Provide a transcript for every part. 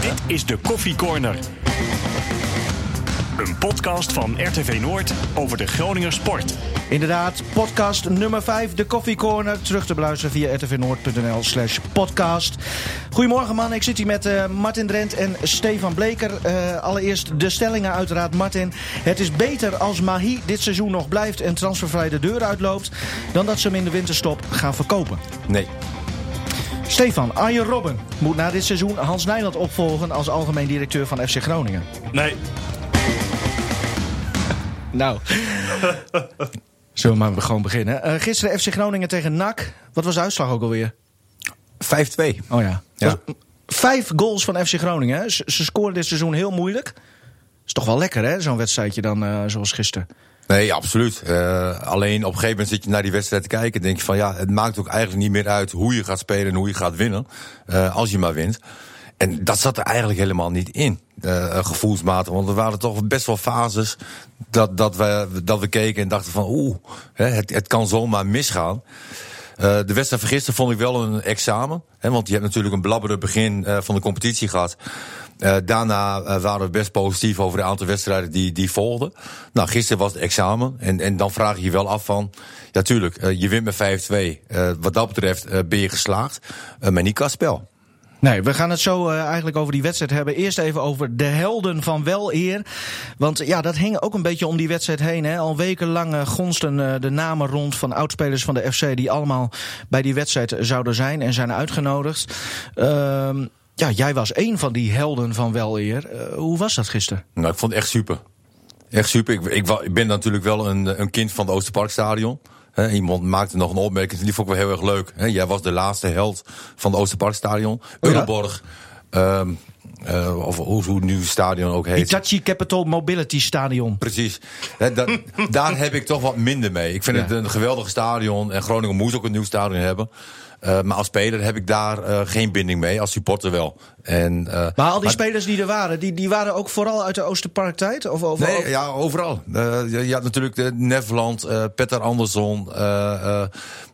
Dit is de Koffie Corner. Een podcast van RTV Noord over de Groninger sport. Inderdaad, podcast nummer 5, de Coffee Corner. Terug te beluisteren via rtvnoord.nl slash podcast. Goedemorgen man, ik zit hier met uh, Martin Drent en Stefan Bleker. Uh, allereerst de stellingen uiteraard. Martin, het is beter als Mahi dit seizoen nog blijft... en transfervrij de deur uitloopt... dan dat ze hem in de winterstop gaan verkopen. Nee. Stefan, Arjen Robben moet na dit seizoen Hans Nijland opvolgen... als algemeen directeur van FC Groningen. Nee. Nou... Zullen we maar gewoon beginnen. Uh, gisteren FC Groningen tegen NAC. Wat was de uitslag ook alweer? 5-2. Oh ja. ja. Vijf goals van FC Groningen. Hè? Ze, ze scoren dit seizoen heel moeilijk. Is toch wel lekker, hè? Zo'n wedstrijdje dan uh, zoals gisteren. Nee, absoluut. Uh, alleen op een gegeven moment zit je naar die wedstrijd te kijken. En denk je van ja, het maakt ook eigenlijk niet meer uit hoe je gaat spelen en hoe je gaat winnen. Uh, als je maar wint. En dat zat er eigenlijk helemaal niet in, uh, gevoelsmatig. Want er waren toch best wel fases dat, dat, we, dat we keken en dachten van oeh, het, het kan zomaar misgaan. Uh, de wedstrijd van gisteren vond ik wel een examen. Hè, want je hebt natuurlijk een blabberde begin uh, van de competitie gehad. Uh, daarna waren we best positief over de aantal wedstrijden die, die volgden. Nou, gisteren was het examen. En, en dan vraag je je wel af van... Ja, tuurlijk, je wint met 5-2. wat dat betreft ben je geslaagd. maar niet qua. Nee, we gaan het zo uh, eigenlijk over die wedstrijd hebben. Eerst even over de helden van wel eer. Want ja, dat hing ook een beetje om die wedstrijd heen. Hè. Al wekenlang uh, gonsten uh, de namen rond van oudspelers van de FC... die allemaal bij die wedstrijd zouden zijn en zijn uitgenodigd. Ehm, ja, jij was één van die helden van wel eer. hoe was dat gisteren? Nou, ik vond het echt super. Echt super. Ik, ik, ik ben natuurlijk wel een, een kind van het Oosterparkstadion. He, iemand maakte nog een opmerking, die vond ik wel heel erg leuk. He, jij was de laatste held van het Oosterparkstadion. Euroborg. Ja. Um, uh, of hoe, nu het stadion ook heet. Hitachi Capital Mobility Stadion. Precies. He, da, daar heb ik toch wat minder mee. Ik vind ja. het een geweldig stadion. En Groningen moet ook een nieuw stadion hebben. Uh, maar als speler heb ik daar uh, geen binding mee, als supporter wel. En, uh, maar al die maar, spelers die er waren, die, die waren ook vooral uit de Oosterparktijd? Of, of, nee, ja, overal. je had natuurlijk de Nefland, Petter Andersson.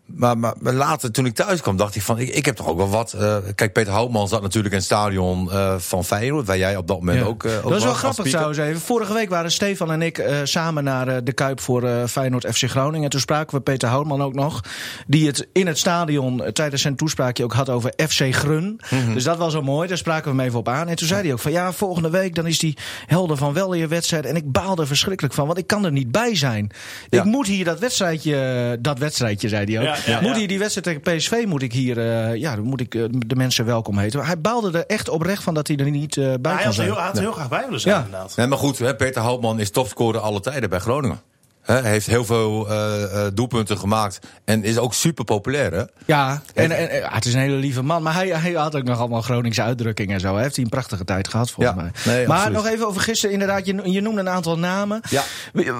Maar, maar, maar, later, toen ik thuis kwam, dacht ik van... ik, ik heb toch ook wel wat... Uh, kijk, Peter Houtman zat natuurlijk in het stadion uh, van Feyenoord... waar jij op dat moment ja. ook, uh, ook Dat is wel grappig trouwens even. Vorige week waren Stefan en ik samen naar de Kuip voor Feyenoord FC Groningen. En toen spraken we Peter Houtman ook nog... die het in het stadion tijdens zijn toespraakje ook had over FC Grun. Mm -hmm. Dus dat was wel mooi, daar spraken we hem even op aan. En toen zei hij ook van ja, volgende week dan is die helder van wel je wedstrijd... en ik baal er verschrikkelijk van, want ik kan er niet bij zijn. Ja. Ik moet hier dat wedstrijdje... Dat wedstrijdje, zei hij ook. Ja. Ja, moet hij die wedstrijd tegen PSV moet ik hier, uh, ja, moet ik uh, de mensen welkom heten. Hij baalde er echt oprecht van dat hij er niet uh, bij hij kon zijn. Heel, hij had er heel graag bij willen zijn, ja. inderdaad. Nee, maar goed, hè, Peter Houtman is topscorer alle tijden bij Groningen. Hij heeft heel veel uh, doelpunten gemaakt. En is ook super populair, hè? Ja, en, en, en, het is een hele lieve man. Maar hij, hij had ook nog allemaal Groningse uitdrukkingen en zo. Hij heeft hij een prachtige tijd gehad, volgens ja, mij. Nee, maar absoluut. nog even over gisteren. Inderdaad, je, je noemde een aantal namen. Ja.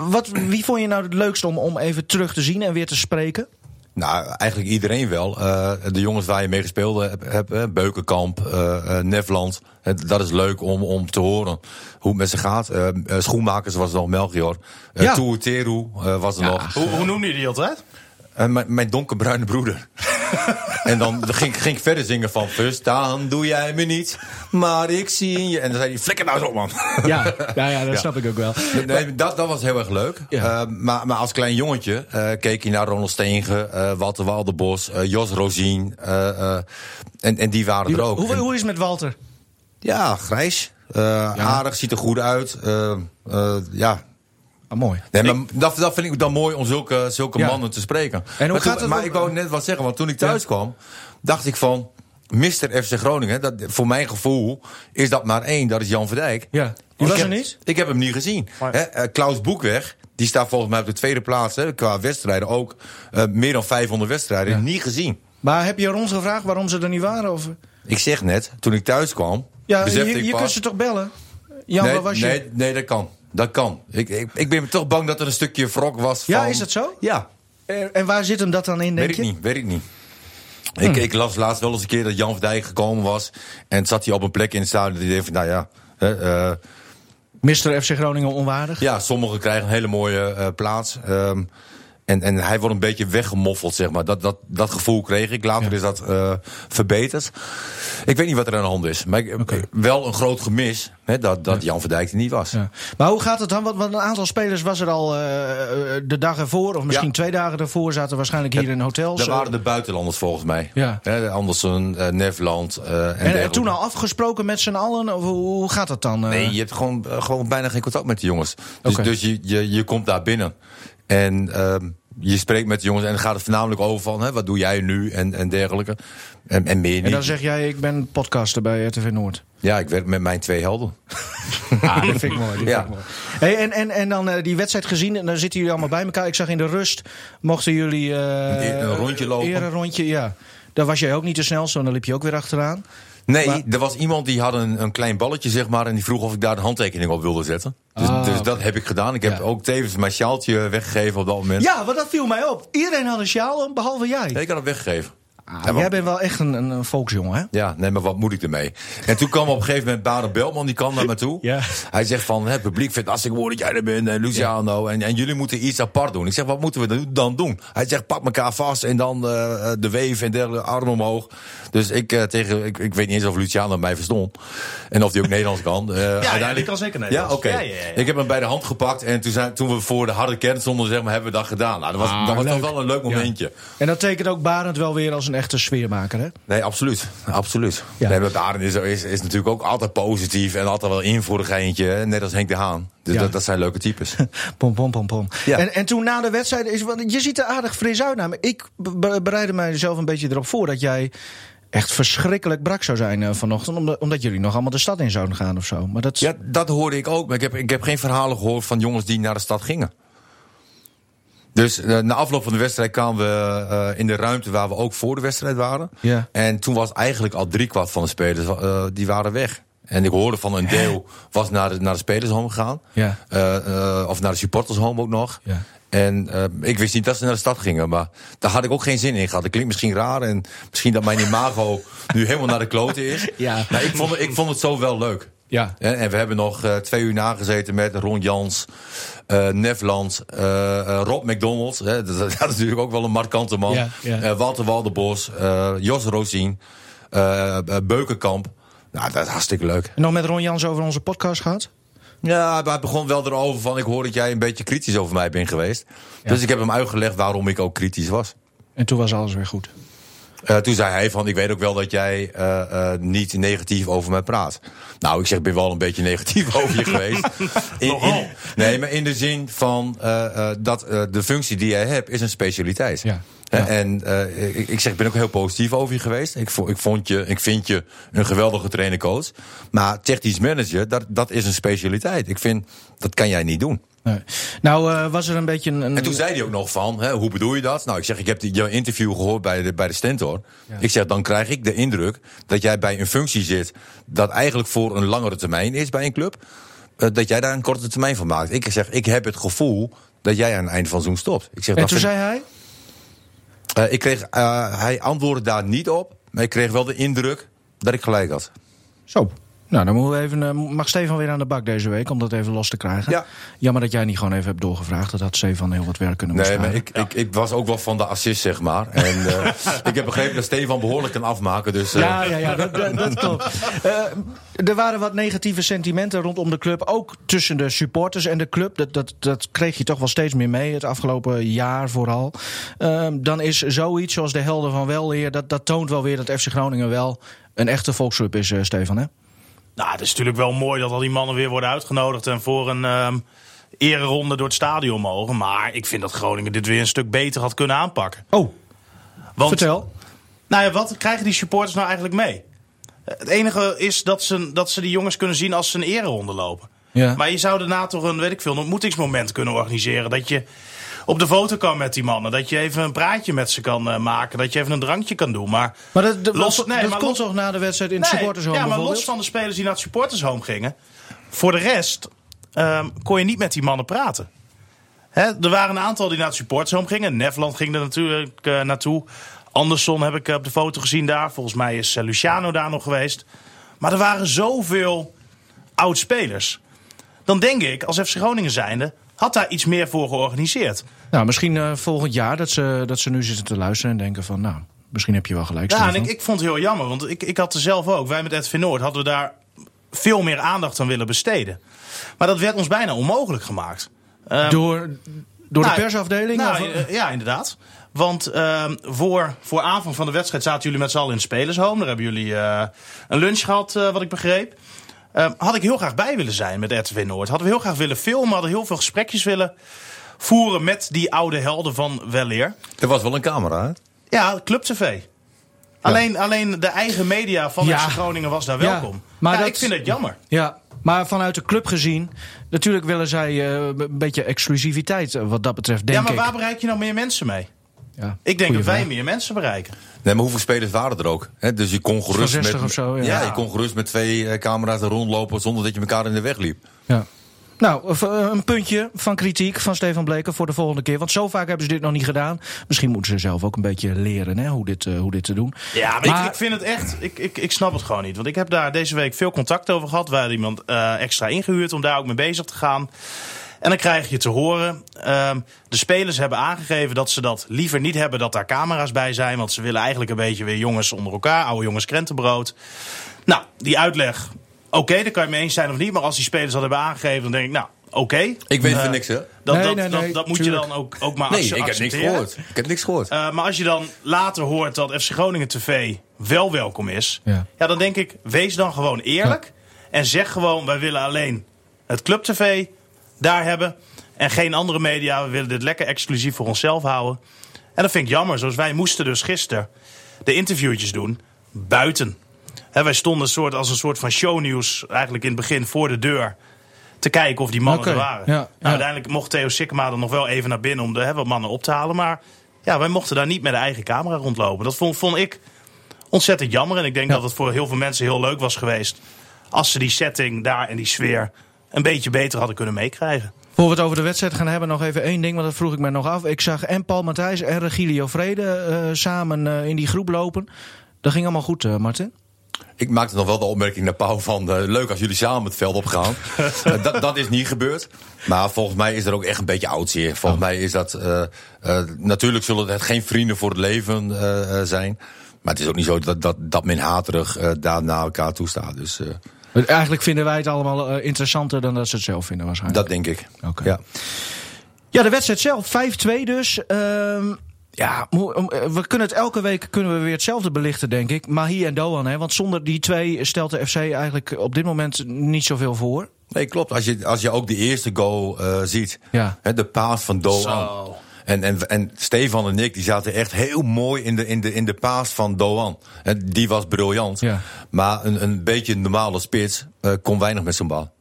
Wat, wie vond je nou het leukste om, om even terug te zien en weer te spreken? Nou, eigenlijk iedereen wel. Uh, de jongens waar je mee gespeeld hebt, heb, Beukenkamp, uh, Nefland. dat is leuk om, om te horen hoe het met ze gaat. Uh, schoenmakers was er nog, Melchior. Ja. Tuuteru was er Ja. nog. Hoe, hoe noemde je die altijd? Uh, mijn, mijn donkerbruine broeder. en dan ging, ging ik verder zingen van... Verstaan doe jij me niet, maar ik zie je... En dan zei hij, flikker nou op, man. Ja, ja, ja dat Ja. snap ik ook wel. Nee, dat, dat was heel erg leuk. Ja. Uh, maar, maar als klein jongetje uh, keek je naar Ronald Steenge, Walter Walderbos, uh, Jos Rosien. En, en die waren er ook. Hoe, hoe is het met Walter? ja, grijs. Aardig, ziet er goed uit. Ja. Ah, mooi. Nee, maar dat, dat vind ik dan mooi om zulke, zulke Ja. mannen te spreken. En hoe maar toen- gaat het maar om- ik wou net wat zeggen, want toen ik thuis kwam, dacht ik van. Mr. FC Groningen, dat, voor mijn gevoel is dat maar één, dat is Jan Verdijk. Ja. Die was er niet? Ik heb hem niet gezien. Eh, Klaus Boekweg, die staat volgens mij op de tweede plaats hè, qua wedstrijden ook. eh, meer dan 500 wedstrijden, Ja. niet gezien. Maar heb je ons gevraagd waarom ze er niet waren? Of? Ik zeg net, toen ik thuis kwam, Ja, je, ik pas... kunt ze toch bellen? Jan, nee, was je? nee, nee, dat kan. Dat kan. Ik, ik, ik ben toch bang dat er een stukje wrok was van... Ja, is dat zo? Ja, En, en waar zit hem dat dan in, denk weet ik je? niet, weet ik niet. Ik, ik las laatst wel eens een keer dat Jan Verdijk gekomen was. En zat hij op een plek in het stadion. Die dacht van, nou ja... hè, eh, Mr. FC Groningen onwaardig? ja, sommigen krijgen een hele mooie eh, plaats. Ehm, En, en hij wordt een beetje weggemoffeld, zeg maar. Dat, dat, dat gevoel kreeg ik. Later is dat eh, verbeterd. Ik weet niet wat er aan de hand is. Maar ik, wel een groot gemis hè, dat, dat Jan Verdijk er niet was. Ja. Maar hoe gaat het dan? Want, een aantal spelers was er al eh, eh, de dag ervoor, of misschien twee dagen ervoor, zaten waarschijnlijk hier in hotels. Dat waren de buitenlanders volgens mij. Ja. Hè, Andersen, Nefland eh, en, en, toen al afgesproken met z'n allen? Of hoe, gaat dat dan? Nee, je hebt gewoon, gewoon bijna geen contact met de jongens. Dus, dus je, je, je komt daar binnen. En ehm, je spreekt met de jongens en dan gaat het voornamelijk over van... Hè, wat doe jij nu en, en dergelijke. En, en meer niet. En dan zeg jij, ik ben podcaster bij RTV Noord. Ja, ik werk met mijn twee helden. Ah, dat vind ik mooi. Die Ja. vind ik mooi. Hey, en, en, en dan eh, die wedstrijd gezien, en dan zitten jullie allemaal bij elkaar. Ik zag in de rust, mochten jullie... eh, Een- een rondje lopen. Eer een rondje, ja. Daar was jij ook niet te snel, zo dan liep je ook weer achteraan. Nee, Maar- er was iemand die had een, een klein balletje, zeg maar... en die vroeg of ik daar de handtekening op wilde zetten. Dus, Ah, dus dat heb ik gedaan. Ik heb Ja. ook tevens mijn sjaaltje weggegeven op dat moment. Ja, want dat viel mij op. Iedereen had een sjaal behalve jij. Nee, ik had het weggegeven. Ah, Ja, maar- jij bent wel echt een, een, volksjongen, hè? Ja, nee, maar wat moet ik ermee? En toen kwam op een gegeven moment Baden Belman, die kwam naar me toe. Ja. Hij zegt van, het publiek vindt het hartstikke mooi dat jij er bent, en Luciano. En, en jullie moeten iets apart doen. Ik zeg, wat moeten we dan- doen? Hij zegt, pak elkaar vast en dan eh, de weef en dergelijke, arm omhoog. Dus ik, eh, tegen, ik, ik weet niet eens of Luciano mij verstond. En of hij ook Nederlands kan. Eh, uiteindelijk... die kan zeker Nederlands. Ja, oké. Ja, ja, ja. Ik heb hem bij de hand gepakt en toen, zijn, toen we voor de harde kern stonden, zeg maar, hebben we dat gedaan. Nou, dat was, Ah, dat was toch wel een leuk momentje. En dat tekent ook Barend wel weer als een echte sfeermaker, hè? Nee, absoluut. absoluut. Ja. Nee, maar Barend is, is, is natuurlijk ook altijd positief en altijd wel in voor geintje. Net als Henk de Haan. Dus Ja. dat, dat zijn leuke types. Pom, pom, pom, pom. Ja. En, en toen na de wedstrijd, is, want je ziet er aardig fris uit. Nou, maar ik be- bereidde mijzelf een beetje erop voor dat jij echt verschrikkelijk brak zou zijn eh, vanochtend. Omdat, omdat jullie nog allemaal de stad in zouden gaan of zo. Maar dat, ja, dat hoorde ik ook. Maar ik heb, ik heb geen verhalen gehoord van jongens die naar de stad gingen. Dus eh, na afloop van de wedstrijd kwamen we eh, in de ruimte waar we ook voor de wedstrijd waren. Ja. En toen was eigenlijk al driekwart van de spelers, eh, die waren weg. En ik hoorde van een deel was naar de, naar de spelershome gegaan. Ja. Of naar de supportershome ook nog. Ja. En ik wist niet dat ze naar de stad gingen, maar daar had ik ook geen zin in gehad. Dat klinkt misschien raar en misschien dat mijn imago nu helemaal naar de kloten is. Ja. Maar ik vond, ik vond het zo wel leuk. Ja. En we hebben nog eh, twee uur nagezeten met Ron Jans, eh Nefland, eh, Rob McDonald. Hè, dat, is natuurlijk ook wel een markante man. Ja, ja. Walter Walderbos, eh, Jos Rosien, Beukenkamp. Nou, dat is hartstikke leuk. En nog met Ron Jans over onze podcast gehad? Ja, hij begon wel erover van... ik hoor dat jij een beetje kritisch over mij bent geweest. Dus ik heb hem uitgelegd waarom ik ook kritisch was. En toen was alles weer goed. Eh, toen zei hij van, ik weet ook wel dat jij eh, eh, niet negatief over mij praat. Nou, ik zeg, ben wel een beetje negatief over je geweest. In, in- nee, maar in de zin van dat de functie die jij hebt is een specialiteit. Ja. Ja. En eh, ik, ik zeg, ik ben ook heel positief over je geweest. Ik, ik, vond je, ik vind je een geweldige trainer-coach. Maar technisch manager, dat, dat is een specialiteit. Ik vind, dat kan jij niet doen. Nee. Nou, eh, was er een beetje een. een En toen zei hij ook nog van, hè, hoe bedoel je dat? Nou, ik zeg, ik heb jouw interview gehoord bij de, bij de Stentor. Ik zeg, dan krijg ik de indruk dat jij bij een functie zit... dat eigenlijk voor een langere termijn is bij een club. eh, dat jij daar een korte termijn van maakt. Ik zeg, ik heb het gevoel dat jij aan het einde van seizoen stopt. Ik zeg, en dat toen vind- zei hij. Eh, ik kreeg, eh, hij antwoordde daar niet op. Maar ik kreeg wel de indruk dat ik gelijk had. Zo. Nou, dan moeten we even, eh, mag Stefan weer aan de bak deze week om dat even los te krijgen. Ja. Jammer dat jij niet gewoon even hebt doorgevraagd. Dat had Stefan heel wat werk kunnen Nee, besparen. maar ik, ik, ik was ook wel van de assist, zeg maar. En eh, ik heb begrepen dat Stefan behoorlijk kan afmaken. Dus, eh, Ja, ja, ja, dat, dat, dat klopt. Er waren wat negatieve sentimenten rondom de club. Ook tussen de supporters en de club. Dat, dat, dat kreeg je toch wel steeds meer mee. Het afgelopen jaar vooral. Eh, dan is zoiets zoals de helden van Welleer. Dat, dat toont wel weer dat FC Groningen wel een echte volksclub is, Stefan. Hè? Nou, het is natuurlijk wel mooi dat al die mannen weer worden uitgenodigd en voor een ehm ereronde door het stadion mogen. Maar ik vind dat Groningen dit weer een stuk beter had kunnen aanpakken. Oh, Want, vertel. Nou ja, wat krijgen die supporters nou eigenlijk mee? Het enige is dat ze, dat ze die jongens kunnen zien als ze een ereronde lopen. Ja. Maar je zou daarna toch een, weet ik veel, een ontmoetingsmoment kunnen organiseren. Dat je op de foto kan met die mannen. Dat je even een praatje met ze kan eh, maken. Dat je even een drankje kan doen. Maar, Maar dat, dat, Los- nee, dat maar komt toch na de wedstrijd in het Nee, supportershome Ja, maar los van de spelers die naar het supportershome gingen. Voor de rest ehm, kon je niet met die mannen praten. Hè, er waren een aantal die naar het supportershome gingen. Nefland ging er natuurlijk eh, naartoe. Anderson heb ik eh, op de foto gezien daar. Volgens mij is Luciano daar nog geweest. Maar er waren zoveel oud-spelers. Dan denk ik, als FC Groningen zijnde... had daar iets meer voor georganiseerd. Nou, misschien eh, volgend jaar dat ze, dat ze nu zitten te luisteren en denken van... nou, misschien heb je wel gelijk. Ja, en ik, ik vond het heel jammer, want ik, ik had er zelf ook. Wij met RTV Noord hadden we daar veel meer aandacht aan willen besteden. Maar dat werd ons bijna onmogelijk gemaakt. Ehm, door door nou, de persafdeling? Nou, of- eh, ja, inderdaad. Want ehm, voor, voor aanvang van de wedstrijd zaten jullie met z'n allen in het spelershome. Daar hebben jullie eh, een lunch gehad, eh, wat ik begreep. Ehm, had ik heel graag bij willen zijn met RTV Noord. Hadden we heel graag willen filmen. Hadden heel veel gesprekjes willen voeren met die oude helden van Weleer. Er was wel een camera, hè? Ja, Club TV. Alleen, alleen de eigen media van Ja. Groningen was daar Ja, welkom. maar ja, dat- ik vind het jammer. Ja, maar vanuit de club gezien, natuurlijk willen zij eh, een beetje exclusiviteit eh, wat dat betreft, denk ja, maar ik. waar bereik je nou meer mensen mee? Ja, Ik denk dat wij vraag. meer mensen bereiken. Nee, maar hoeveel spelers waren er ook? Hè? Dus je kon gerust 60 met, of zo, ja. je kon gerust met twee eh, camera's er rondlopen zonder dat je elkaar in de weg liep. Ja. Nou, eh, een puntje van kritiek van Stefan Bleker voor de volgende keer. Want zo vaak hebben ze dit nog niet gedaan. Misschien moeten ze zelf ook een beetje leren hè, hoe, dit, eh, hoe dit te doen. Ja, maar, Maar- Ik, ik vind het echt. Ik, ik, ik snap het gewoon niet. Want ik heb daar deze week veel contact over gehad. We hadden iemand eh, extra ingehuurd om daar ook mee bezig te gaan. En dan krijg je te horen. ehm, de spelers hebben aangegeven dat ze dat liever niet hebben dat daar camera's bij zijn. Want ze willen eigenlijk een beetje weer jongens onder elkaar. Oude jongens krentenbrood. Nou, die uitleg. Oké, daar kan je mee eens zijn of niet. Maar als die spelers dat hebben aangegeven, dan denk ik, nou, oké. Ik weet Eh, van niks, hè? Dat, Nee, dat, nee, dat, nee, dat moet je dan ook, ook maar Nee, ik heb niks gehoord. Ik heb niks gehoord. Eh, maar als je dan later hoort dat FC Groningen TV wel welkom is, Ja. ja. dan denk ik, wees dan gewoon eerlijk. En zeg gewoon, wij willen alleen het Club TV daar hebben. En geen andere media. We willen dit lekker exclusief voor onszelf houden. En dat vind ik jammer. Zoals wij moesten dus gisteren de interviewtjes doen buiten. Hè, wij stonden soort, als een soort van shownieuws eigenlijk in het begin voor de deur. Te kijken of die mannen er waren. ja, nou, ja. Uiteindelijk mocht Theo Sikkema dan nog wel even naar binnen om de wat mannen op te halen. Maar ja, wij mochten daar niet met de eigen camera rondlopen. Dat vond, vond ik ontzettend jammer. En ik denk Ja. dat het voor heel veel mensen heel leuk was geweest. Als ze die setting daar en die sfeer een beetje beter hadden kunnen meekrijgen. Voor we het over de wedstrijd gaan hebben, nog even één ding, want dat vroeg ik me nog af. Ik zag en Paul Matthijs en Regilio Vrede eh, samen eh, in die groep lopen. Dat ging allemaal goed, eh, Martin. Ik maakte nog wel de opmerking naar Pauw van... eh, leuk als jullie samen het veld opgaan. Eh, dat, dat is niet gebeurd. Maar volgens mij is er ook echt een beetje oud zeer. Volgens mij is dat... eh, eh, natuurlijk zullen het geen vrienden voor het leven eh, eh, zijn. Maar het is ook niet zo dat, dat, dat men haterig eh, daar naar elkaar toe staat. Dus eh, Eigenlijk vinden wij het allemaal eh, interessanter dan dat ze het zelf vinden waarschijnlijk. dat denk ik. Oké. Ja. Ja, de wedstrijd zelf, 5-2 dus. Ehm, ja, eh, we kunnen het elke week kunnen we weer hetzelfde belichten, denk ik. Mahi en Doan, hè? want zonder die twee stelt de FC eigenlijk op dit moment niet zoveel voor. Nee, klopt. Als je, als je ook de eerste goal eh, ziet. Ja. Hè, de paas van Doan. Zo. En, en, en Stefan en ik die zaten echt heel mooi in de, in de, in de paas van Doan. En die was briljant. Ja. Maar een, een beetje een normale spits eh, kon weinig met zijn bal.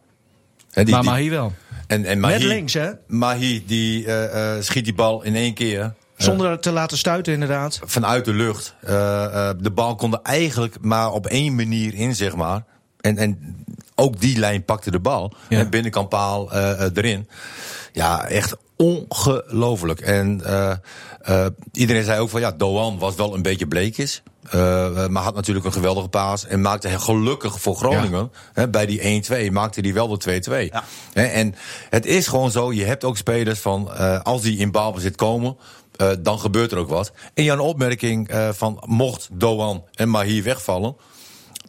Hè, die, maar Mahi wel. en, en Mahi, Met links, hè? Mahi die eh, eh, schiet die bal in één keer. Zonder het te laten stuiten, inderdaad. vanuit de lucht. Eh, eh, de bal kon er eigenlijk maar op één manier in, zeg maar. En, en ook die lijn pakte de bal. Ja. En binnenkant paal eh, eh, erin. Ja, echt ongelooflijk. En eh, eh, iedereen zei ook van ja, Doan was wel een beetje bleekjes. Eh, eh, maar had natuurlijk een geweldige paas. En maakte hij gelukkig voor Groningen. Hè, bij die 1-2 maakte hij wel de 2-2. Ja. Hè, en het is gewoon zo. Je hebt ook spelers van als die in balbezit komen. dan gebeurt er ook wat. En jouw opmerking van mocht Doan en Mahir wegvallen.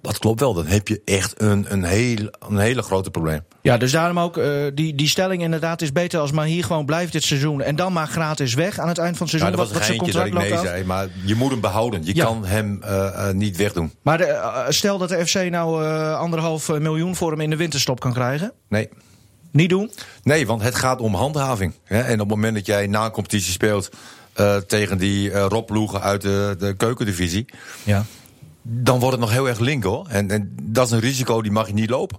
Dat klopt wel. Dan heb je echt een, een, heel, een hele grote probleem. Ja, dus daarom ook eh, die, die stelling inderdaad is beter als Mahi gewoon blijft dit seizoen. En dan maar gratis weg aan het eind van het Nou, seizoen. dat was wat, een wat dat ik nee zei. Maar je moet hem behouden. Je Ja. kan hem eh, eh, niet wegdoen. Maar de, stel dat de FC nou anderhalf miljoen voor hem in de winterstop kan krijgen. Nee. Niet doen. Nee, want het gaat om handhaving. Hè? En op het moment dat jij na een competitie speelt tegen die eh ropploegen uit de, de keukendivisie, Ja. Dan wordt het nog heel erg link hoor. En, en dat is een risico die mag je niet lopen.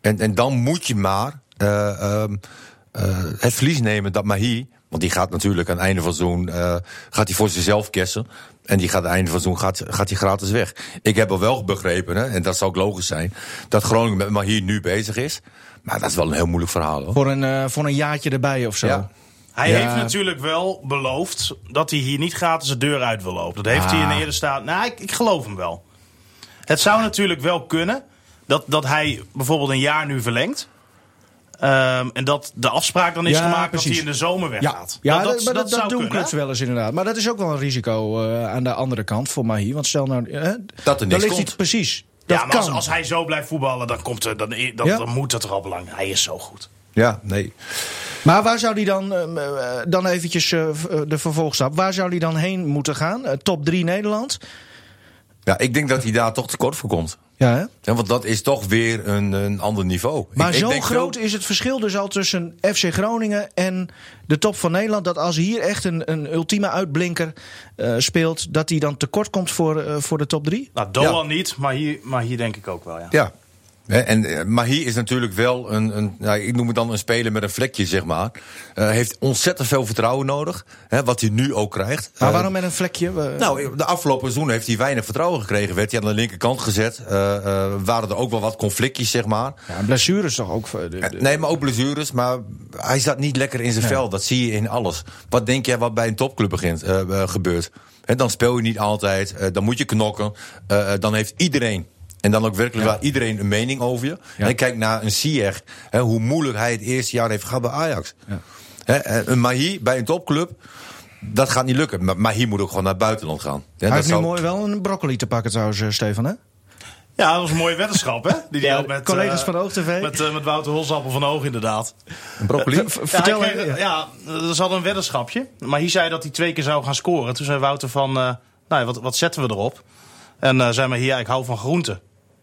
En, en dan moet je maar eh, ehm, eh, het verlies nemen dat Mahi, want die gaat natuurlijk aan het einde van seizoen eh, gaat hij voor zichzelf kessen. En die gaat aan het einde van seizoen gaat, gaat hij gratis weg. Ik heb al wel begrepen, hè, en dat zou ook logisch zijn, dat Groningen met Mahi nu bezig is. Maar dat is wel een heel moeilijk verhaal hoor. Voor een, voor een jaartje erbij of zo. Ja. Hij Ja. heeft natuurlijk wel beloofd dat hij hier niet gratis de deur uit wil lopen. Dat heeft Ah. hij in de eerder staat. Nou, ik, ik geloof hem wel. Het zou natuurlijk wel kunnen dat, dat hij bijvoorbeeld een jaar nu verlengt. Ehm, en dat de afspraak dan is Ja, gemaakt precies. dat hij in de zomer weggaat. Ja, dat, dat, dat, maar dat, dat, zou doen kunnen, clubs hè? wel eens inderdaad. Maar dat is ook wel een risico eh, aan de andere kant voor Mahi. Want stel nou... eh, Dat er dan niks hij- komt. Precies. Dat Ja, maar als, kan. als hij zo blijft voetballen, dan, komt er, dan, dan, Ja. dan moet het er al belangrijk. Hij is zo goed. Ja, nee. Maar waar zou hij dan, eh, eh, dan eventjes eh, de vervolgstap, waar zou hij dan heen moeten gaan? Top 3 Nederland? Ja, ik denk dat hij daar toch tekort voor komt. Ja, hè? Ja, want dat is toch weer een, een ander niveau. Maar Ik- ik zo denk groot wel- is het verschil dus al tussen FC Groningen en de top van Nederland. Dat als hier echt een, een ultieme uitblinker eh, speelt, dat hij dan tekort komt voor, voor de top 3? Nou, Doan niet, maar hier, maar hier denk ik ook wel, ja. Ja. En, eh, maar hier is natuurlijk wel een, een nou, ik noem het dan een speler met een vlekje, zeg maar. Eh, heeft ontzettend veel vertrouwen nodig, hè, wat hij nu ook krijgt. Maar Eh, waarom met een vlekje? Nou, de afgelopen seizoen heeft hij weinig vertrouwen gekregen. Werd hij aan de linkerkant gezet. Waren er ook wel wat conflictjes, zeg maar. ja, blessures toch ook? de- de- Nee, maar ook blessures. Maar hij zat niet lekker in zijn vel. Dat zie je in alles. Wat denk jij wat bij een topclub begint, gebeurt? Dan speel je niet altijd. dan moet je knokken. dan heeft iedereen... En dan ook werkelijk Ja. waar iedereen een mening over je. En kijk naar een. Hè, hoe moeilijk hij het eerste jaar heeft gehad bij Ajax. Ja. Hè, eh, een Mahi bij een topclub... Dat gaat niet lukken. Maar Mahi moet ook gewoon naar het buitenland gaan. Ja, hij dat heeft nu zou- mooi wel een broccoli te pakken trouwens, eh, Stefan, hè? Ja, dat was een mooie weddenschap, hè? Die die Ja, met, collega's eh, van OogTV. Met, eh, met Wouter Holsappel van Oog, inderdaad. Een broccoli? Vertel ja, kreeg- ja, er zat een weddenschapje. Maar hier zei dat hij twee keer zou gaan scoren. Toen zei Wouter van, eh, nou, ja, wat, wat zetten we erop? En eh, zei maar hier, ik hou van groenten.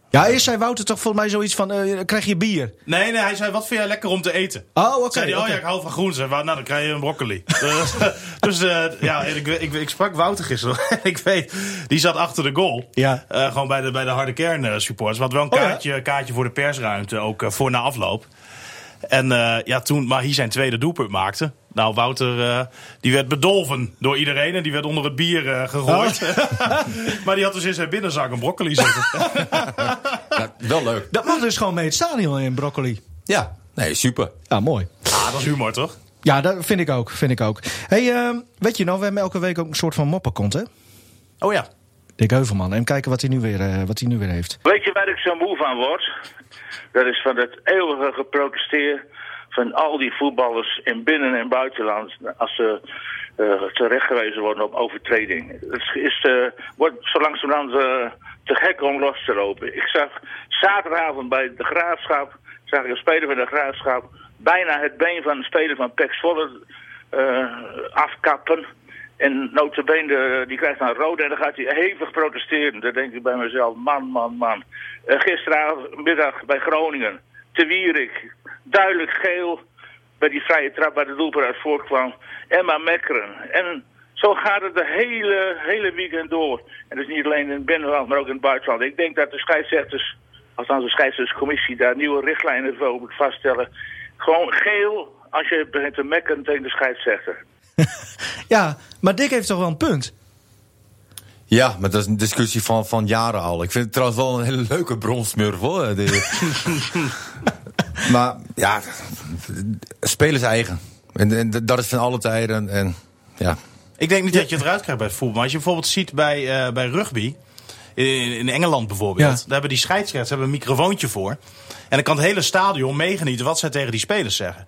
Ja, eerst zei Wouter toch volgens mij zoiets van, eh, krijg je bier? Nee, nee, hij zei, wat vind jij lekker om te eten? Oh, oké. zei hij, oh ja, ik hou van groenten. Nou, dan krijg je een broccoli. dus dus eh, ja, ik, ik, ik sprak Wouter gisteren. ik weet, die zat achter de goal. Ja. Eh, gewoon bij de, bij de harde kern eh, supporters. Hadden wel een Oh ja. kaartje, kaartje voor de persruimte, ook eh, voor na afloop. En eh, ja, toen Mahi zijn tweede doelpunt maakte. Nou, Wouter, eh, die werd bedolven door iedereen. En die werd onder het bier eh, gegooid. maar die had dus in zijn binnenzak een broccoli zitten. Ja, wel leuk. Dat mag dus gewoon mee het stadion in, broccoli. Ja, nee, super. Ja, mooi. ah, dat is humor, toch? Ja, dat vind ik ook. Vind ik ook. Hey, ehm, weet je nou, we hebben elke week ook een soort van moppenkont, hè? Oh ja. Dick Heuvelman. En kijken wat hij nu weer, eh, wat hij nu weer heeft. Weet je waar ik zo moe van word? Dat is van het eeuwige geprotesteer van al die voetballers in binnen- en buitenland als ze eh terechtgewezen worden op overtreding. Het is, eh, wordt zo langzamerhand eh, te gek om los te lopen. Ik zag zaterdagavond bij de Graafschap, zag ik een speler van de Graafschap, bijna het been van een speler van Pek Zwolle eh, afkappen. En notabene, die krijgt dan rood en dan gaat hij hevig protesteren. Dan denk ik bij mezelf, man, man, man. Gisteravond bij Groningen, te Wierik, duidelijk geel bij die vrije trap waar de doelpunt uit voorkwam. Emma Mekkeren. En zo gaat het de hele, hele weekend door. En dus niet alleen in het binnenland, maar ook in het buitenland. Ik denk dat de scheidsrechters, althans de scheidsrechterscommissie, daar nieuwe richtlijnen voor moet vaststellen. Gewoon geel als je begint te mekkeren tegen de scheidsrechter. Ja, maar Dick heeft toch wel een punt? Ja, maar dat is een discussie van, van jaren al. Ik vind het trouwens wel een hele leuke bronsmurf hoor. Maar ja, spelers eigen. En, en dat is van alle tijden. En, ja. Ik denk niet dat je het eruit krijgt bij het voetbal. Maar als je bijvoorbeeld ziet bij, eh, bij rugby. In, in Engeland bijvoorbeeld. Ja. Daar hebben die scheidsrechters hebben een microfoontje voor. En dan kan het hele stadion meegenieten wat zij tegen die spelers zeggen.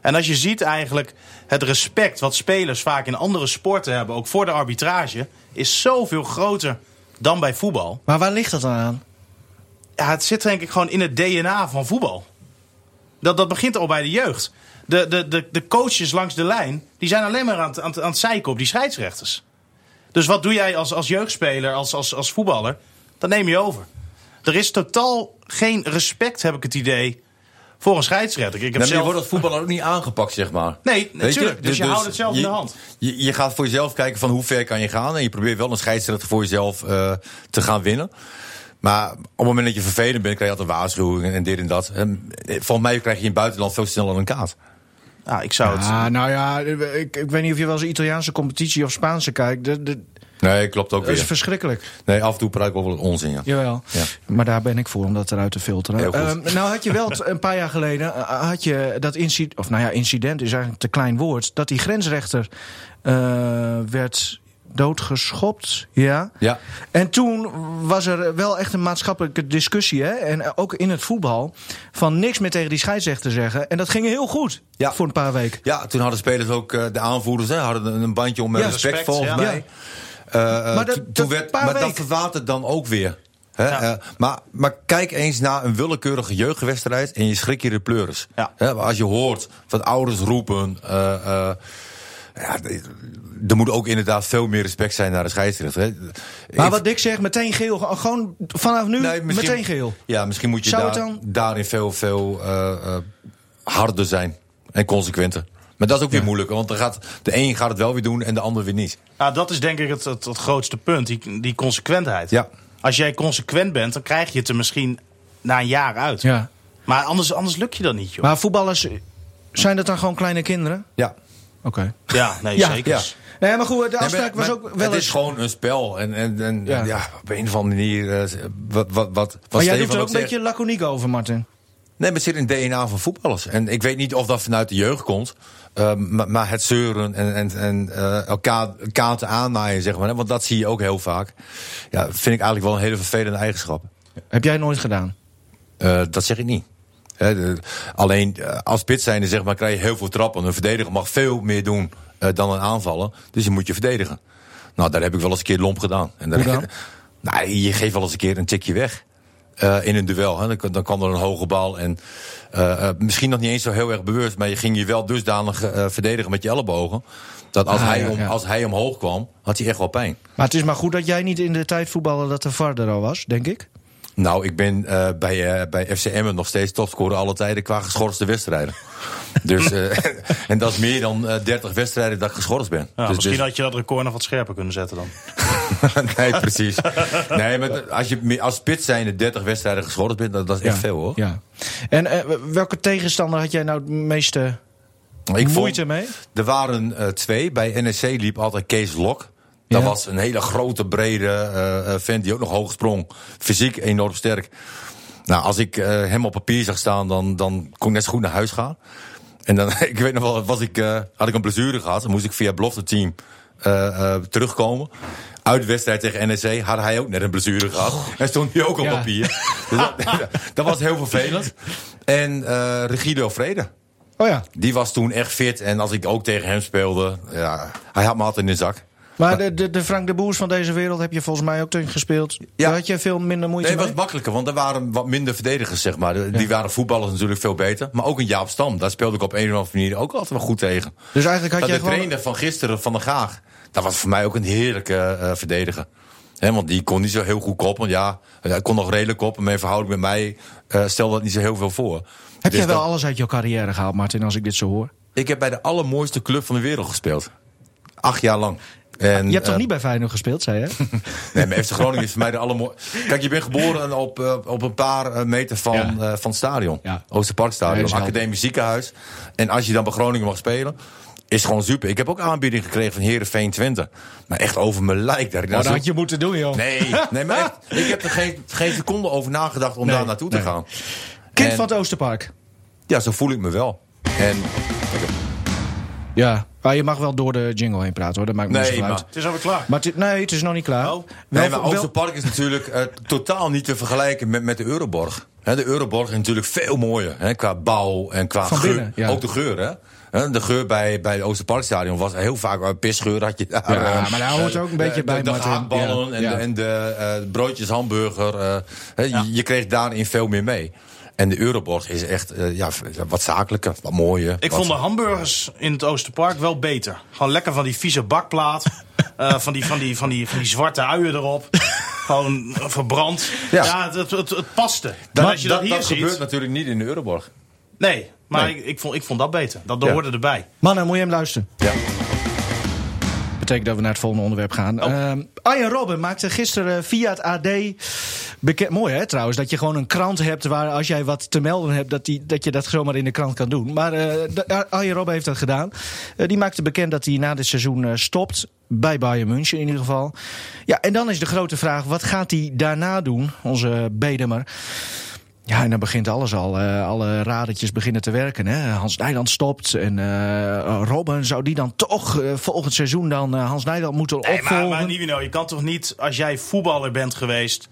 En als je ziet eigenlijk het respect wat spelers vaak in andere sporten hebben, ook voor de arbitrage, is zoveel groter dan bij voetbal. Maar waar ligt dat dan aan? Ja, het zit denk ik gewoon in het DNA van voetbal. Dat, dat begint al bij de jeugd. De, de, de, de coaches langs de lijn, die zijn alleen maar aan het, aan, het, aan het zeiken op die scheidsrechters. Dus wat doe jij als, als jeugdspeler, als, als, als voetballer? Dan neem je over. Er is totaal geen respect, heb ik het idee, voor een scheidsrechter. Ik heb Nee, je zelf... wordt als voetballer ook niet aangepakt, zeg maar. Nee, Weet je? natuurlijk. Dus je houdt het zelf in de hand. Je, je gaat voor jezelf kijken van hoe ver kan je gaan. En je probeert wel een scheidsrechter voor jezelf eh, te gaan winnen. Maar op het moment dat je vervelend bent, krijg je altijd een waarschuwing en dit en dat. En volgens mij krijg je in het buitenland veel sneller een kaart. Nou, ik zou het... Ah, nou ja, ik, ik weet niet of je wel eens Italiaanse competitie of Spaanse kijkt. De, de, Nee, klopt ook dat is weer. verschrikkelijk. Nee, af en toe praat ik wel wat onzin, ja. Jawel. Ja. Maar daar ben ik voor om dat eruit te filteren. Heel goed. Ehm, nou had je wel t- een paar jaar geleden eh, had je dat incident, of nou ja, incident is eigenlijk te klein woord, dat die grensrechter eh, werd doodgeschopt. Ja. Ja. En toen was er wel echt een maatschappelijke discussie. Hè? En ook in het voetbal. Van niks meer tegen die scheidsrechter zeggen. En dat ging heel goed. Ja. Voor een paar weken. Ja, toen hadden spelers ook, eh, de aanvoerders, hè, hadden een- bandje om met Ja, respect, respect, volgens ja. mij. Eh, eh, Maar dat- toen- dat werd, paar maar dat verwatert dan ook weer. Hè? Ja. Eh, maar, maar kijk eens naar een willekeurige jeugdwedstrijd en je schrik je de pleuris. Ja. Hè, als je hoort wat ouders roepen. eh, eh, ja, er moet ook inderdaad veel meer respect zijn naar de scheidsrechter. Hè. Maar Ik- wat Dick zegt, meteen geel. Gewoon vanaf nu Nee, meteen geel. Ja, misschien moet je daar, dan- daarin veel, veel eh, eh, harder zijn en consequenter. Maar dat is ook weer moeilijk, want dan gaat, de een gaat het wel weer doen en de ander weer niet. Nou, dat is denk ik het, het, het grootste punt, die, die consequentheid. Ja. Als jij consequent bent, dan krijg je het er misschien na een jaar uit. Ja. Maar anders, anders lukt je dat niet, joh. Maar voetballers, zijn dat dan gewoon kleine kinderen? Ja. Oké. ja, nee, Ja, zeker. ja. Nee, maar goed, de Nee, afspraak maar- was ook wel het eens... is gewoon een spel. En, en, en Ja. ja. op een of andere manier. eh, wat, wat, wat, Maar jij doet er ook een beetje laconiek over, Martin. Nee, maar het zit in het DNA van voetballers. En ik weet niet of dat vanuit de jeugd komt. eh, maar, maar het zeuren en, en, en eh, elkaar kaarten aannaaien, zeg maar. hè, Want dat zie je ook heel vaak. Ja, vind ik eigenlijk wel een hele vervelende eigenschap. Heb jij nooit gedaan? Dat zeg ik niet. De- alleen eh, als spits zijnde zeg maar, krijg je heel veel trappen. Een verdediger mag veel meer doen eh, dan een aanvaller. Dus je moet je verdedigen. Nou, daar heb ik wel eens een keer lomp gedaan. En daar- dan? nou, je geeft wel eens een keer een tikje weg. eh, in een duel. Hè. Dan, dan kan er een hoge bal. En misschien nog niet eens zo heel erg bewust. Maar je ging je wel dusdanig verdedigen met je ellebogen. Dat als, Ah, hij ja, om, ja. als hij omhoog kwam, had hij echt wel pijn. Maar het is maar goed dat jij niet in de tijd voetballen dat de VAR er al was, denk ik. Nou, ik ben eh, bij, eh, bij FC Emmen nog steeds topscorer alle tijden qua geschorste wedstrijden. dus, eh, en dat is meer dan eh 30 wedstrijden dat ik geschorst ben. Ja, dus, misschien dus- had je dat record nog wat scherper kunnen zetten dan. nee, precies. Nee, maar als je als spits zijnde 30 wedstrijden geschorst bent, dat, dat is echt veel hoor. Ja. En eh, welke tegenstander had jij nou het meeste Ik vond- moeite mee? Er waren eh, twee. Bij NEC liep altijd Kees Lok. Dat Ja. was een hele grote, brede eh, vent die ook nog hoog sprong. Fysiek enorm sterk. Nou, als ik eh, hem op papier zag staan, dan, dan kon ik net zo goed naar huis gaan. En dan, ik weet nog wel, was ik, had ik een blessure gehad. Dan moest ik via het belofte team terugkomen. Uit de wedstrijd tegen NEC had hij ook net een blessure gehad. En stond hij ook op Ja. papier. Dus dat, dat was heel vervelend. En Regido Vrede. Oh ja. Die was toen echt fit. En als ik ook tegen hem speelde, ja, hij had me altijd in de zak. Maar de, de, de Frank de Boers van deze wereld heb je volgens mij ook tegen gespeeld. Ja. Daar had je veel minder moeite Nee, het mee? was makkelijker, want er waren wat minder verdedigers, zeg maar. De- Die waren voetballers natuurlijk veel beter. Maar ook een Jaap Stam, daar speelde ik op een of andere manier ook altijd wel goed tegen. Dus eigenlijk had jij de gewoon... trainer van gisteren, Van der Gaag, dat was voor mij ook een heerlijke eh, verdediger. Hè, want die kon niet zo heel goed koppen. Ja, hij kon nog redelijk koppen, maar in verhouding met mij eh, stelde dat niet zo heel veel voor. Heb Dus jij wel dat- alles uit jouw carrière gehaald, Martin, als ik dit zo hoor? Ik heb bij de allermooiste club van de wereld gespeeld. Acht jaar lang. En, Je hebt toch eh, niet bij Feyenoord gespeeld, zei je? Nee, maar FC Groningen is voor mij de allermooiste. Kijk, je bent geboren op, eh, op een paar eh, meter van, Ja. eh, van het stadion. Ja. Oosterparkstadion, academisch ziekenhuis. En als je dan bij Groningen mag spelen, is gewoon super. Ik heb ook aanbieding gekregen van Herenveen Twente. Maar echt over mijn lijk. Dat ik Nou, daar dat zo- had je moeten doen, joh. Nee, nee, maar echt, ik heb er geen, geen seconde over nagedacht om Nee, daar naartoe te gaan. Kind En- van het Oosterpark. Ja, zo voel ik me wel. En Ja, maar je mag wel door de jingle heen praten, hoor. Dat maakt me Nee, niet uit. Het is alweer klaar. Maar het- nee, het is nog niet klaar. Oh. Nee, maar Oosterpark is natuurlijk eh, totaal niet te vergelijken met, met de Euroborg. Hè, de Euroborg is natuurlijk veel mooier. Hè, qua bouw en qua Van geur. binnen, ja. Ook de geur, hè. Hè, De geur bij, bij het Oosterparkstadion was heel vaak uh, pisgeur. Had je daar, Ja, eh, maar daar hoort eh, ook een beetje bij, De, de Ja, en, ja. de, en de eh, broodjes hamburger. eh, hè, je- Je kreeg daarin veel meer mee. En de Euroborg is echt eh, ja, wat zakelijker, wat mooier. Ik wat- vond de hamburgers in het Oosterpark wel beter. Gewoon lekker van die vieze bakplaat. eh, van, die, van, die, van, die, van die zwarte uien erop. Gewoon eh, verbrand. Ja. Ja, het, het, het, het paste. dat, Maar als je dat, dat, hier dat ziet... gebeurt natuurlijk niet in de Euroborg. Nee, maar Nee. Ik, ik, vond, ik vond dat beter. Dat, dat Ja. hoorde erbij. Mannen, moet je hem luisteren? Ja. betekent dat we naar het volgende onderwerp gaan. Oh. Ehm, Arjen Robben maakte gisteren via het AD Mooi hè trouwens, dat je gewoon een krant hebt waar als jij wat te melden hebt, dat, die, dat je dat zomaar in de krant kan doen. Maar de- Arjen Robben heeft dat gedaan. Eh, die maakte bekend dat hij na dit seizoen stopt. Bij Bayern München in ieder geval. Ja, en dan is de grote vraag: wat gaat hij daarna doen, onze Bedemer? Ja, en dan begint alles al. alle radertjes beginnen te werken. Hè? Hans Nijland stopt. En eh, Robben, zou die dan toch volgend seizoen dan Hans Nijland moeten Nee, maar, opvolgen? maar Nivino, je kan toch niet, als jij voetballer bent geweest,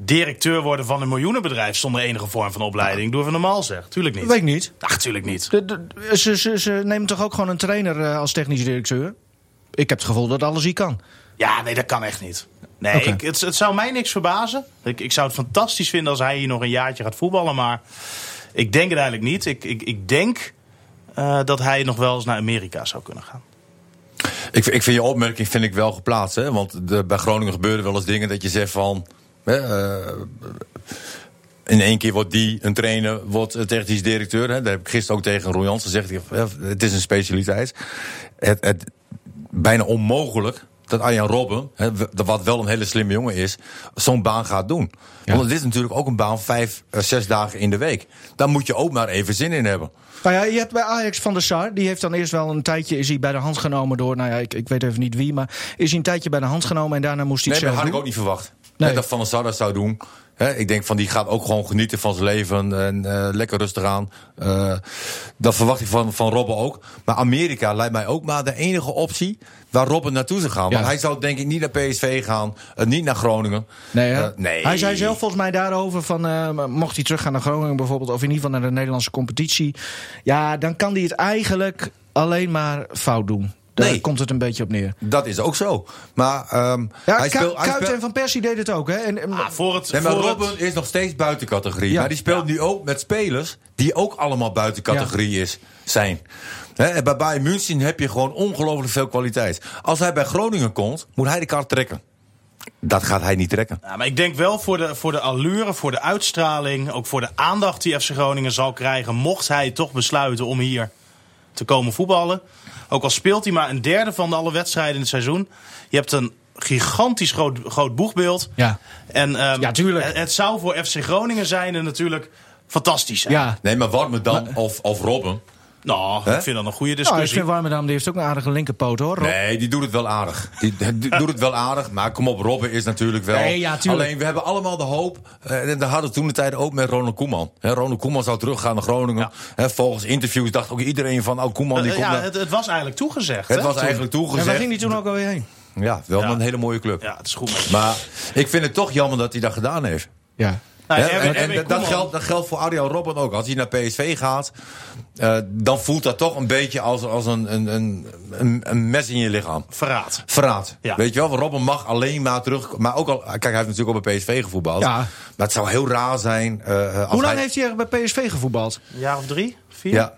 directeur worden van een miljoenenbedrijf zonder enige vorm van opleiding? Doe even normaal zeg. Tuurlijk niet. Weet ik niet. Ach, tuurlijk niet. De, de- ze, ze, ze nemen toch ook gewoon een trainer eh, als technisch directeur? Ik heb het gevoel dat alles hier kan. Ja, nee, dat kan echt niet. Nee, ik, het, het zou mij niks verbazen. Ik, ik zou het fantastisch vinden als hij hier nog een jaartje gaat voetballen. Maar ik denk het eigenlijk niet. Ik, ik, ik denk eh, dat hij nog wel eens naar Amerika zou kunnen gaan. Ik, ik vind je opmerking vind ik wel geplaatst. Hè? Want de, bij Groningen gebeuren wel eens dingen dat je zegt van. Eh, in één keer wordt die een trainer, wordt een technisch directeur. Hè? Daar heb ik gisteren ook tegen Roy Jansen gezegd. hè, Het is een specialiteit. Het, het, bijna onmogelijk dat Arjan Robben, hè, wat wel een hele slimme jongen is, zo'n baan gaat doen. Want het is natuurlijk ook een baan vijf, eh, zes dagen in de week. Daar moet je ook maar even zin in hebben. Nou ja, je hebt bij Ajax van der Sar. Die heeft dan eerst wel een tijdje is hij bij de hand genomen door. Nou ja, ik, ik weet even niet wie. Maar is hij een tijdje bij de hand genomen en daarna moest hij Nee, het dat had ik ook niet verwacht. Nee. Dat Van der Sar dat zou doen. Ik denk van die gaat ook gewoon genieten van zijn leven en eh, lekker rustig aan. Eh, dat verwacht ik van, van Robben ook. Maar Amerika lijkt mij ook maar de enige optie waar Robben naartoe zou gaan. Ja. Want hij zou denk ik niet naar PSV gaan, eh, niet naar Groningen. Nee. Hij zei zelf volgens mij daarover van mocht hij teruggaan naar Groningen bijvoorbeeld, of in ieder geval naar de Nederlandse competitie. Ja, dan kan hij het eigenlijk alleen maar fout doen. Daar Nee. komt het een beetje op neer. Dat is ook zo. Maar ehm Ja, hij speelt. hij Kuit speelt- en Van Persie deed het ook, hè? En, en- Ah, voor het, Nee, maar voor het- Robben is nog steeds buiten categorie. Ja. Maar die speelt nu ook met spelers die ook allemaal buiten categorie is, zijn. Hè, en bij Bayern München heb je gewoon ongelooflijk veel kwaliteit. Als hij bij Groningen komt, moet hij de kaart trekken. Dat gaat hij niet trekken. Ja, maar ik denk wel voor de, voor de allure, voor de uitstraling, ook voor de aandacht die FC Groningen zal krijgen, mocht hij toch besluiten om hier te komen voetballen. Ook al speelt hij maar een derde van de alle wedstrijden in het seizoen. Je hebt een gigantisch groot, groot boegbeeld. ja. En ehm, Ja, tuurlijk. Het, het zou voor FC Groningen zijn en natuurlijk fantastisch zijn. ja. Nee, maar wat me dan, of, of Robben. Nou, ik vind dat een goede Nou, ik discussie. vind Warmerdam, die heeft ook een aardige linkerpoot, hoor. Rob. Nee, die doet het wel aardig. Die, die doet het wel aardig. Maar kom op, Robben is natuurlijk wel. Nee, ja. Alleen we hebben allemaal de hoop. eh, en dat hadden we toen de tijd ook met Ronald Koeman. Hè, Ronald Koeman zou teruggaan naar Groningen. Ja. Hè, volgens interviews dacht ook iedereen van. Oh, Koeman die Eh, komt ja, naar- het, het was eigenlijk toegezegd. Het was toen. eigenlijk en waar toegezegd. ging hij toen ook alweer heen? Ja, wel Ja. een hele mooie club. Ja, het is goed. Maar ik vind het toch jammer dat hij dat gedaan heeft. Ja. Nou, en en Erwin dat, geldt, dat geldt voor Arjan Robben ook. Als hij naar PSV gaat, eh, dan voelt dat toch een beetje als, als een, een, een, een, een mes in je lichaam. Verraad. Verraad. Ja. Weet je wel, Robben mag alleen maar terug. Maar ook al, kijk, hij heeft natuurlijk ook bij PSV gevoetbald. Ja. Maar het zou heel raar zijn. eh, als Hoe lang hij- heeft hij er bij PSV gevoetbald? Een jaar of drie? Vier? Ja,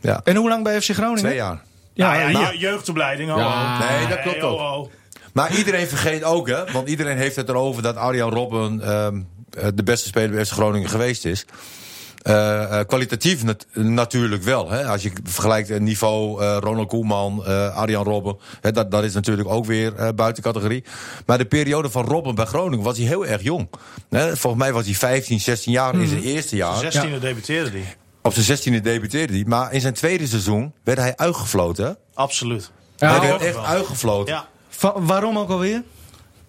ja. En hoe lang bij FC Groningen? twee jaar. Ja, ja, maar- je- jeugdopleiding. Oh, Ja. oh. Nee, dat klopt ook. oh, oh. Maar iedereen vergeet ook, hè? Want iedereen heeft het erover dat Arjan Robben ehm, eh, de beste speler bij FC Groningen geweest is. Eh, eh, kwalitatief nat- natuurlijk wel. Hè? Als je vergelijkt het niveau eh, Ronald Koeman, eh, Arjan Robben. Hè, dat, dat is natuurlijk ook weer eh, buiten categorie. Maar de periode van Robben bij Groningen was hij heel erg jong. Hè? Volgens mij was hij 15, 16 jaar in zijn eerste jaar. 16e debuteerde hij. Op zijn 16e debuteerde hij. Maar in zijn tweede seizoen werd hij uitgefloten. Absoluut. Ja, hij werd echt uitgefloten. Ja. Va- waarom ook alweer?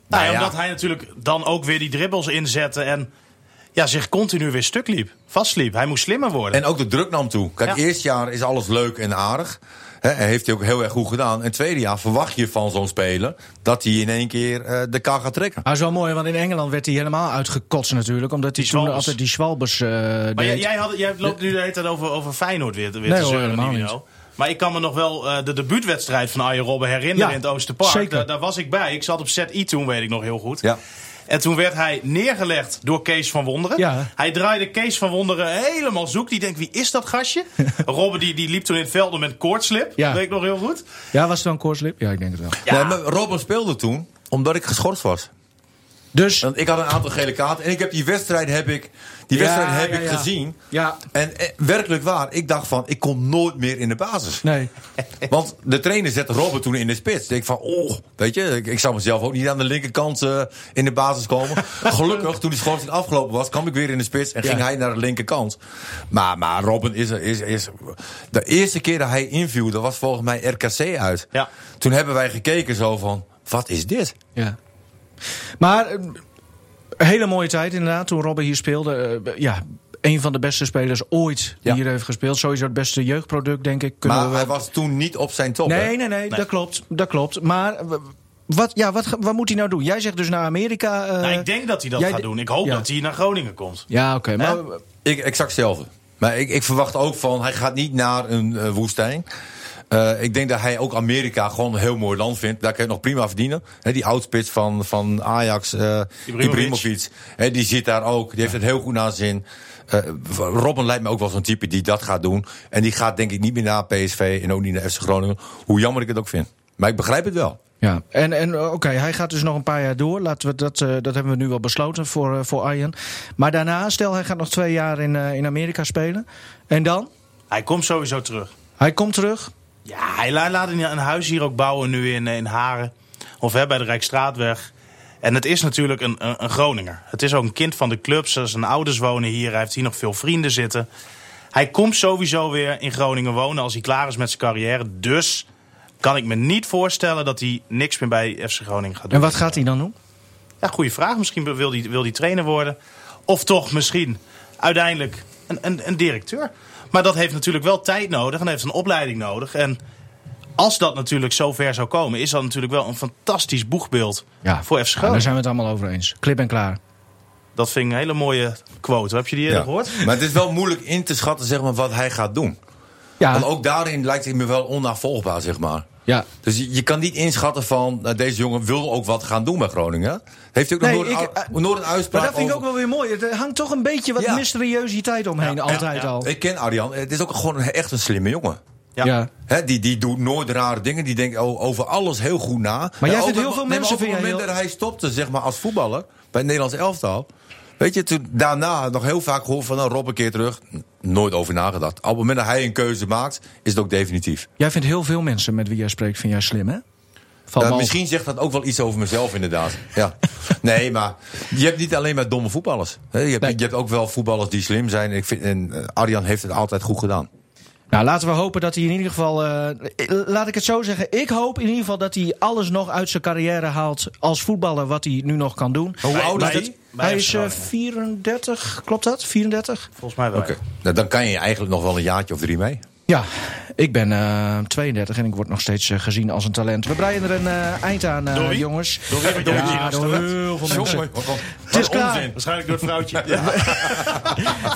Nou, ja. omdat hij natuurlijk dan ook weer die dribbles inzette en ja, zich continu weer stuk liep. Vastliep. Hij moest slimmer worden. En ook de druk nam toe. Kijk, Ja. eerste jaar is alles leuk en aardig. Hè, en heeft hij ook heel erg goed gedaan. En tweede jaar verwacht je van zo'n speler dat hij in één keer eh, de kar gaat trekken. Ah, is wel mooi, want in Engeland werd hij helemaal uitgekotst natuurlijk. Omdat hij toen altijd die Schwalbers eh maar jij, deed. jij, had, jij loopt nu de hele tijd over, over Feyenoord weer, weer Nee, te zeuren, Nivino. niet. Maar ik kan me nog wel eh, de debuutwedstrijd van Arjen Robben herinneren Ja, in het Oosterpark. zeker. Daar, daar was ik bij. Ik zat op ZI toen, weet ik nog heel goed. Ja. En toen werd hij neergelegd door Kees van Wonderen. Ja. Hij draaide Kees van Wonderen helemaal zoek. Die denkt, wie is dat gastje? Robben die, die liep toen in het veld met koortslip. Ja. Weet ik nog heel goed. Ja, was het dan koortslip? Ja, ik denk het wel. Ja. Nee, maar Robben speelde toen omdat ik geschorst was. Dus, Want ik had een aantal gele kaarten. En ik heb die wedstrijd, heb ik, die Ja, wedstrijd heb ja, ik ja. gezien. ja, En eh, werkelijk waar, ik dacht van, ik kom nooit meer in de basis. nee. Want de trainer zette Robben toen in de spits. Ik denk van, oh, weet je, ik, ik zou mezelf ook niet aan de linkerkant eh, in de basis komen. Gelukkig, toen die schorsing afgelopen was, kwam ik weer in de spits en ging hij naar de linkerkant. Maar, maar Robben is, is, is... De eerste keer dat hij inviel, dat was volgens mij RKC uit. Ja. Toen hebben wij gekeken zo van, wat is dit? Ja. Maar, eh, een hele mooie tijd inderdaad, toen Robben hier speelde. Eh, ja, een van de beste spelers ooit die Ja. hier heeft gespeeld. Sowieso het beste jeugdproduct, denk ik. Kunnen Maar we hij was toen niet op zijn top. Nee, nee, nee, dat klopt. Dat klopt. Maar wat, ja, wat, wat moet hij nou doen? Jij zegt dus naar Amerika. eh, Nou, ik denk dat hij dat jij gaat doen. Ik hoop Ja. dat hij naar Groningen komt. Ja, oké. maar Ik, exact hetzelfde. Maar ik, ik verwacht ook van, hij gaat niet naar een eh, woestijn. Eh, ik denk dat hij ook Amerika gewoon een heel mooi land vindt. Daar kan je nog prima verdienen. Hè, die oudspits van, van Ajax, eh Ibrahimovic. Die zit daar ook. Die heeft het heel goed naar zijn zin. Eh, Robben lijkt me ook wel zo'n type die dat gaat doen. En die gaat denk ik niet meer naar PSV en ook niet naar FC Groningen. Hoe jammer ik het ook vind. Maar ik begrijp het wel. Ja, en, en oké, hij gaat dus nog een paar jaar door. Laten we dat, eh, dat hebben we nu wel besloten voor, eh, voor Arjen. Maar daarna, stel hij gaat nog twee jaar in, eh, in Amerika spelen. En dan? Hij komt sowieso terug. Hij komt terug. Ja, hij la- laat een een huis hier ook bouwen nu in, in Haren. Of hè, bij de Rijkstraatweg. En het is natuurlijk een, een, een Groninger. Het is ook een kind van de club. Zijn ouders wonen hier. Hij heeft hier nog veel vrienden zitten. Hij komt sowieso weer in Groningen wonen als hij klaar is met zijn carrière. Dus kan ik me niet voorstellen dat hij niks meer bij FC Groningen gaat doen. En wat gaat hij dan doen? Ja, goede vraag. Misschien wil hij, wil hij trainer worden. Of toch misschien uiteindelijk een, een, een directeur. Maar dat heeft natuurlijk wel tijd nodig en heeft een opleiding nodig. En als dat natuurlijk zo ver zou komen, is dat natuurlijk wel een fantastisch boegbeeld voor FC Ja, daar Groningen. zijn we het allemaal over eens. Klip en klaar. Dat vind ik een hele mooie quote. Heb je die eerder Ja. gehoord? Maar het is wel moeilijk in te schatten zeg maar, wat hij gaat doen. Ja, Want ook daarin lijkt hij me wel onnavolgbaar, zeg maar. Ja. Dus je, je kan niet inschatten van nou, deze jongen wil ook wat gaan doen bij Groningen. Heeft hij ook Nee, nog nooit, ik, een, eh, nooit een uitspraak Maar dat vind ik ook wel weer mooi. Het hangt toch een beetje wat Ja. mysteriositeit omheen, altijd ja. al. Ik ken Arjan, het is ook gewoon een, echt een slimme jongen. Ja. Ja. Hè, die, die doet nooit rare dingen. Die denkt o- over alles heel goed na. jij En vindt heel op- veel nee, maar mensen op het jij moment heel- dat hij stopte zeg maar, als voetballer bij het Nederlands elftal. Weet je, toen daarna nog heel vaak gehoord van nou, Rob een keer terug. Nooit over nagedacht. Op het moment dat hij een keuze maakt, is het ook definitief. Jij vindt heel veel mensen met wie jij spreekt, vind jij slim, hè? Misschien zegt dat ook wel iets over mezelf, inderdaad. Ja. Nee, maar je hebt niet alleen maar domme voetballers. Je hebt, je hebt ook wel voetballers die slim zijn. Ik vind, en eh, Arjan heeft het altijd goed gedaan. Nou, laten we hopen dat hij in ieder geval. eh, laat ik het zo zeggen. Ik hoop in ieder geval dat hij alles nog uit zijn carrière haalt als voetballer wat hij nu nog kan doen. Hoe oud is hij? hij is eh, Groningen. 34, klopt dat? 34? Volgens mij wel. Oké. Nou, dan kan je eigenlijk nog wel een jaartje of drie mee. Ja, ik ben eh 32 en ik word nog steeds eh, gezien als een talent. We breien er een eh, eind aan, Door jongens. Door wie gezien ja, door talent? heel veel mensen. Jongen, wat- wat- Het is klaar. onzin. Waarschijnlijk door het vrouwtje.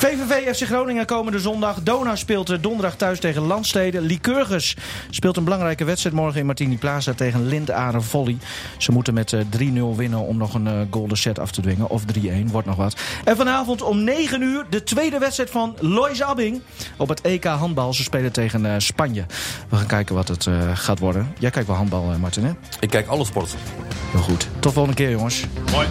VVV FC Groningen komende zondag. Dona speelt donderdag thuis tegen Landsteden. Lycurgus speelt een belangrijke wedstrijd morgen in Martini Plaza tegen Lindaren Volley. Ze moeten met eh, 3-0 winnen om nog een golden set af te dwingen. Of 3-1, wordt nog wat. En vanavond om 9 uur de tweede wedstrijd van Lois Abbing op het EK handbal. Ze spelen tegen Spanje. We gaan kijken wat het eh, gaat worden. Jij kijkt wel handbal, eh, Martin, hè? Ik kijk alle sporten. Heel goed. Tot volgende keer, jongens. Mooi.